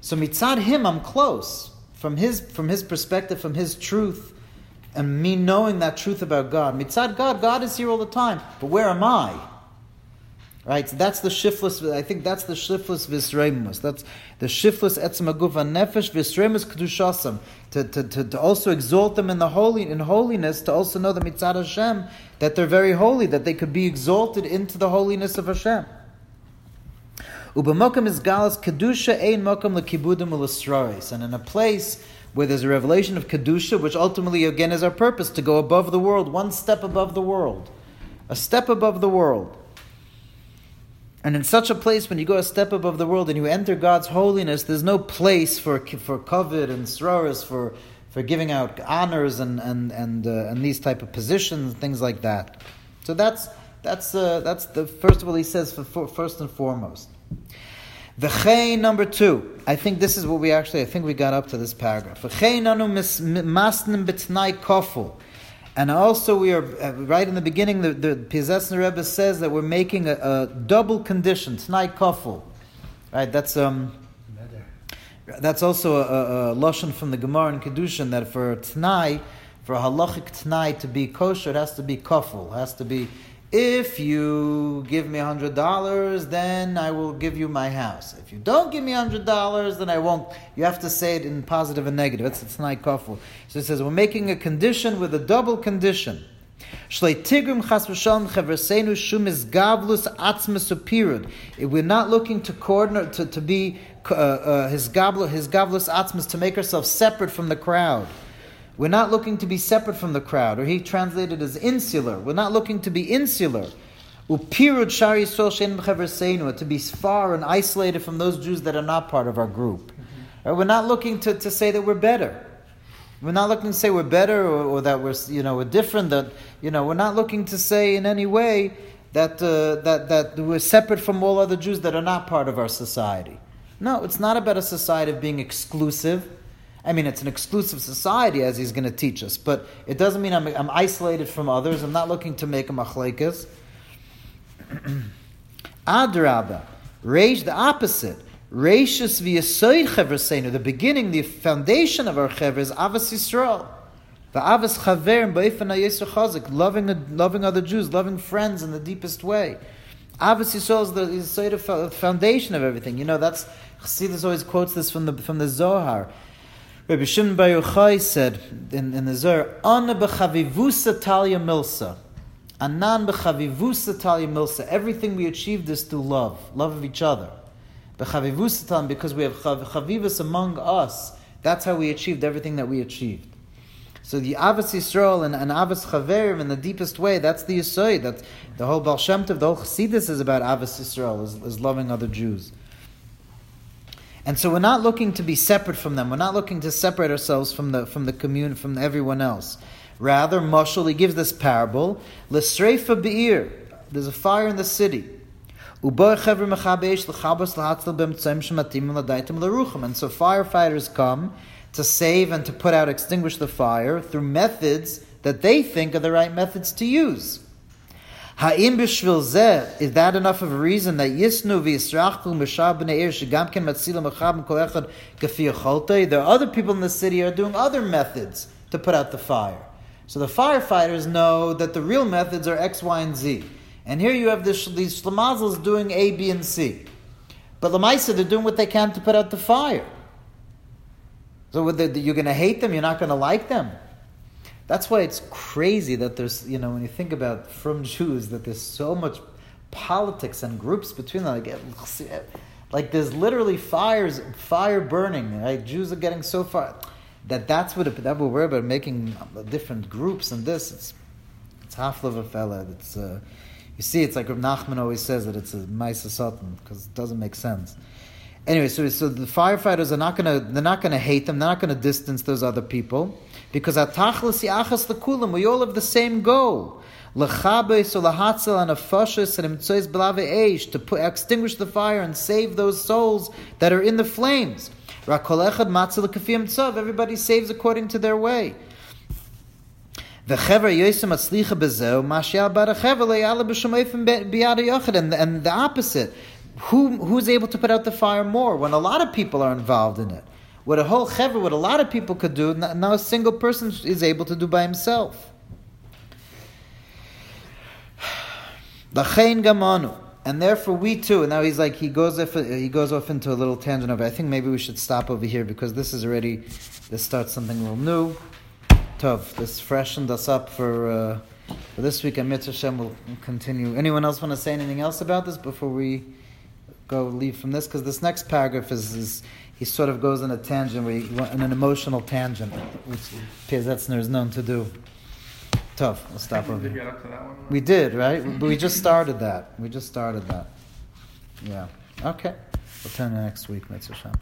A: So mitzad Him, I'm close. From His, from His perspective, from His truth, and me knowing that truth about God. Mitzad God, God is here all the time. But where am I? Right, so that's the shiftless. I think that's the shiftless visremus. That's the shiftless etzem agufa nefesh visremus kedushasam. To, to, to, to also exalt them in the holy in holiness. To also know the mitzad Hashem that they're very holy. That they could be exalted into the holiness of Hashem. Ubamokam is galas kedusha ein mokam lekibudim ulasrois. And in a place where there's a revelation of kedusha, which ultimately again is our purpose to go above the world, one step above the world, a step above the world. And in such a place, when you go a step above the world and you enter God's holiness, there's no place for for covet and sroras, for for giving out honors and and and uh, and these type of positions, things like that. So that's that's uh, that's the first of all he says for, for first and foremost. V'chein number two. I think this is what we actually. I think we got up to this paragraph. Koful. And also, we are uh, right in the beginning. The, the Rebbe says that we're making a, a double condition, tnai kofel. Right, that's um, that's also a, a, lashon from the Gemara in Kedushin that for tnai, for halachic tnai to be kosher, it has to be kofel. Has to be if you give me hundred dollars, then I will give you my house. If you don't give me hundred dollars, then I won't. You have to say it in positive and negative. That's it's not kafel. So it says we're making a condition with a double condition. We're not looking to coordinate to, to be uh, uh, his gavlus his gavlus atzmas to make ourselves separate from the crowd. We're not looking to be separate from the crowd, or he translated as insular. We're not looking to be insular. Upirud shari to be far and isolated from those Jews that are not part of our group. Right? We're not looking to, to say that we're better. We're not looking to say we're better or, or, that we're you know we're different. That you know we're not looking to say in any way that uh, that that we're separate from all other Jews that are not part of our society. No, it's not about a society of being exclusive. I mean, it's an exclusive society, as he's going to teach us, but it doesn't mean I'm, I'm isolated from others. I'm not looking to make a machlekes. Adraba, rage the opposite. Rashis v'yasoid chevresenu. The beginning, the foundation of our chever is avas Yisrael. The avas chaver and ba'ifan chazik, loving loving other Jews, loving friends in the deepest way. Avas Yisrael is the, is foundation of everything. You know, that's Chassidus always quotes this from the from the Zohar. Rabbi Shimon Bar Yochai said in, in the Zohar, "Ana b'chavivusa talia milsa." Anan b'chavivusa talia milsa. Everything we achieved is through love, love of each other. B'chavivusa because we have chavivus among us. That's how we achieved everything that we achieved. So the Avos Yisrael and, and Avos Chaverim in the deepest way, that's the Yisoid. That's the whole Baal Shem Tov, the whole Chassidus is about Avos Yisrael, is, is loving other Jews. And so we're not looking to be separate from them. We're not looking to separate ourselves from the from the commune, from everyone else. Rather, Mashal, he gives this parable, L'sreifa be'ir, there's a fire in the city. And so firefighters come to save and to put out, extinguish the fire through methods that they think are the right methods to use. Ha'im b'shvil zeh, is that enough of a reason that yisnu v'yisrachtu m'shar b'nei er, ir shegam ken matzila mechab kol echad gefi yacholtei? There are other people in the city are doing other methods to put out the fire. So the firefighters know that the real methods are X, Y, and Z. And here you have this, these shlamazels doing A, B, and C. But Lamaisa, they're doing what they can to put out the fire. So you're going to hate them, you're not going to like them. That's why it's crazy that there's, you know, when you think about from Jews, that there's so much politics and groups between them. Like, like there's literally fires, fire burning. Right? Jews are getting so far that that's what that we're about making different groups and this. It's it's half of a fella. It's uh, you see, it's like Reb Nachman always says that it's a Maisa Satan because it doesn't make sense. Anyway, so, so the firefighters are not gonna they're not gonna hate them. They're not gonna distance those other people because atachlas achas lekulim. We all have the same goal. And to put, extinguish the fire and save those souls that are in the flames. Everybody saves according to their way. And and the opposite, who who's able to put out the fire more when a lot of people are involved in it? What a whole chever, what a lot of people could do, now a single person is able to do by himself. Lachein gamanu. And therefore we too. And now he's like he goes off he goes off into a little tangent of it. I think maybe we should stop over here because this is already this starts something real new. Tov, this freshened us up for uh, for this week and Mitzvah Shem will continue. Anyone else want to say anything else about this before we go leave from this? Because this next paragraph is, is he sort of goes in a tangent, where he, in an emotional tangent, which Piaseczner is known to do. Tough. We'll stop over
D: Did
A: here.
D: get up to that one?
A: We did, right? But we just started that. We just started that. Yeah. Okay. We'll turn to next week, Mitzvah.